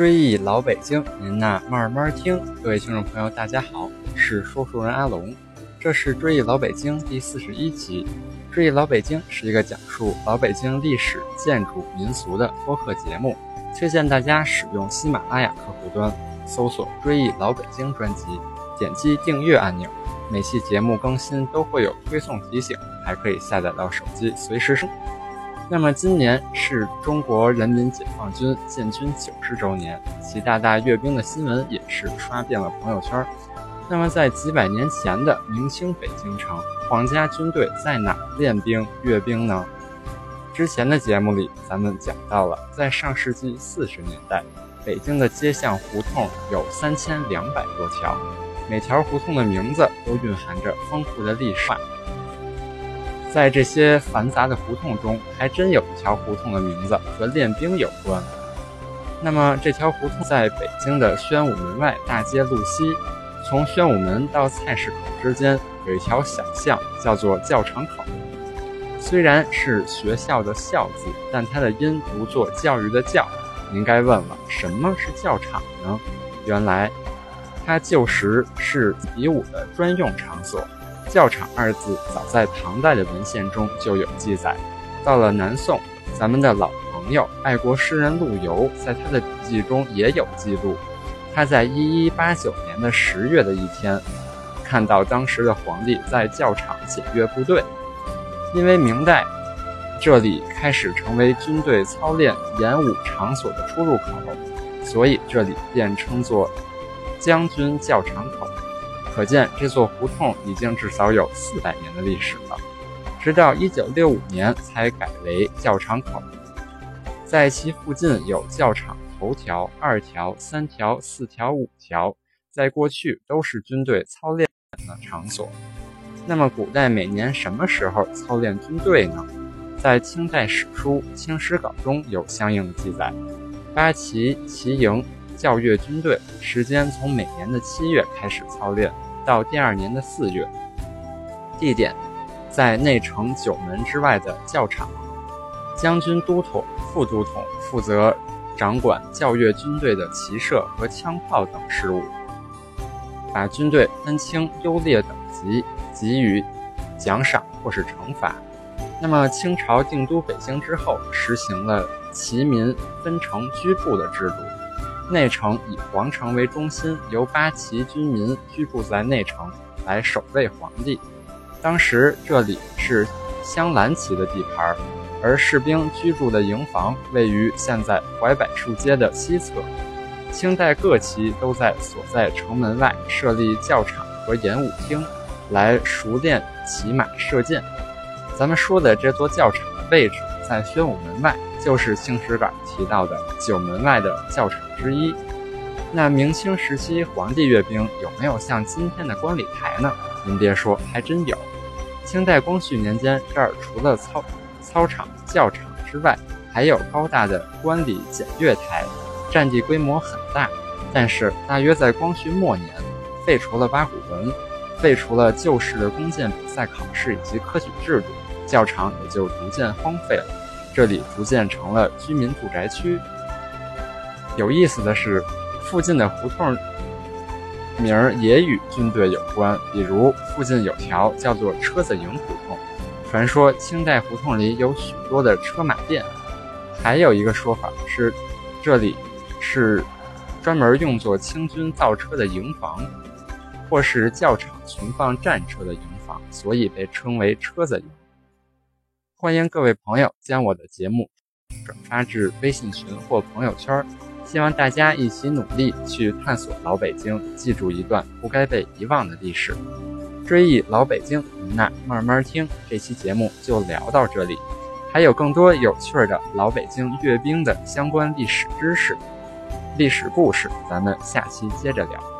追忆老北京，您呐慢慢听。各位听众朋友，大家好，我是说书人阿龙，这是追忆老北京第四十一集。追忆老北京是一个讲述老北京历史、建筑、民俗的播客节目，推荐大家使用喜马拉雅客户端搜索“追忆老北京”专辑，点击订阅按钮，每期节目更新都会有推送提醒，还可以下载到手机随时收。那么今年是中国人民解放军建军九十周年，习大大阅兵的新闻也是刷遍了朋友圈。那么在几百年前的明清北京城，皇家军队在哪练兵阅兵呢？之前的节目里咱们讲到了，在上世纪四十年代，北京的街巷胡同有三千两百多条，每条胡同的名字都蕴含着丰富的历史。在这些繁杂的胡同中，还真有一条胡同的名字和练兵有关。那么，这条胡同在北京的宣武门外大街路西，从宣武门到菜市口之间有一条小巷，叫做教场口。虽然是学校的“校”字，但它的音读作教育的“教”。您该问了，什么是教场呢？原来，它旧时是比武的专用场所。教场二字早在唐代的文献中就有记载，到了南宋，咱们的老朋友爱国诗人陆游在他的笔记中也有记录。他在一一八九年的十月的一天，看到当时的皇帝在教场检阅部队，因为明代这里开始成为军队操练演武场所的出入口，所以这里便称作将军教场口。可见这座胡同已经至少有四百年的历史了，直到一九六五年才改为教场口。在其附近有教场头条、二条、三条、四条、五条，在过去都是军队操练的场所。那么，古代每年什么时候操练军队呢？在清代史书《清史稿》中有相应的记载：八旗旗营。教阅军队时间从每年的七月开始操练，到第二年的四月。地点在内城九门之外的教场。将军都统、副都统负责掌管教阅军队的骑射和枪炮等事务，把军队分清优劣等级，给予奖赏或是惩罚。那么清朝定都北京之后，实行了旗民分城居部的制度。内城以皇城为中心，由八旗军民居住在内城，来守卫皇帝。当时这里是镶蓝旗的地盘，而士兵居住的营房位于现在淮柏树街的西侧。清代各旗都在所在城门外设立教场和演武厅，来熟练骑马射箭。咱们说的这座教场的位置在宣武门外。就是《清史稿》提到的九门外的教场之一。那明清时期皇帝阅兵有没有像今天的观礼台呢？您别说，还真有。清代光绪年间，这儿除了操操场、教场之外，还有高大的观礼检阅台，占地规模很大。但是大约在光绪末年，废除了八股文，废除了旧式的弓箭比赛考试以及科举制度，教场也就逐渐荒废了。这里逐渐成了居民住宅区。有意思的是，附近的胡同名儿也与军队有关，比如附近有条叫做车子营胡同，传说清代胡同里有许多的车马店。还有一个说法是，这里是专门用作清军造车的营房，或是教场存放战车的营房，所以被称为车子营。欢迎各位朋友将我的节目转发至微信群或朋友圈，希望大家一起努力去探索老北京，记住一段不该被遗忘的历史。追忆老北京，您呐慢慢听。这期节目就聊到这里，还有更多有趣的老北京阅兵的相关历史知识、历史故事，咱们下期接着聊。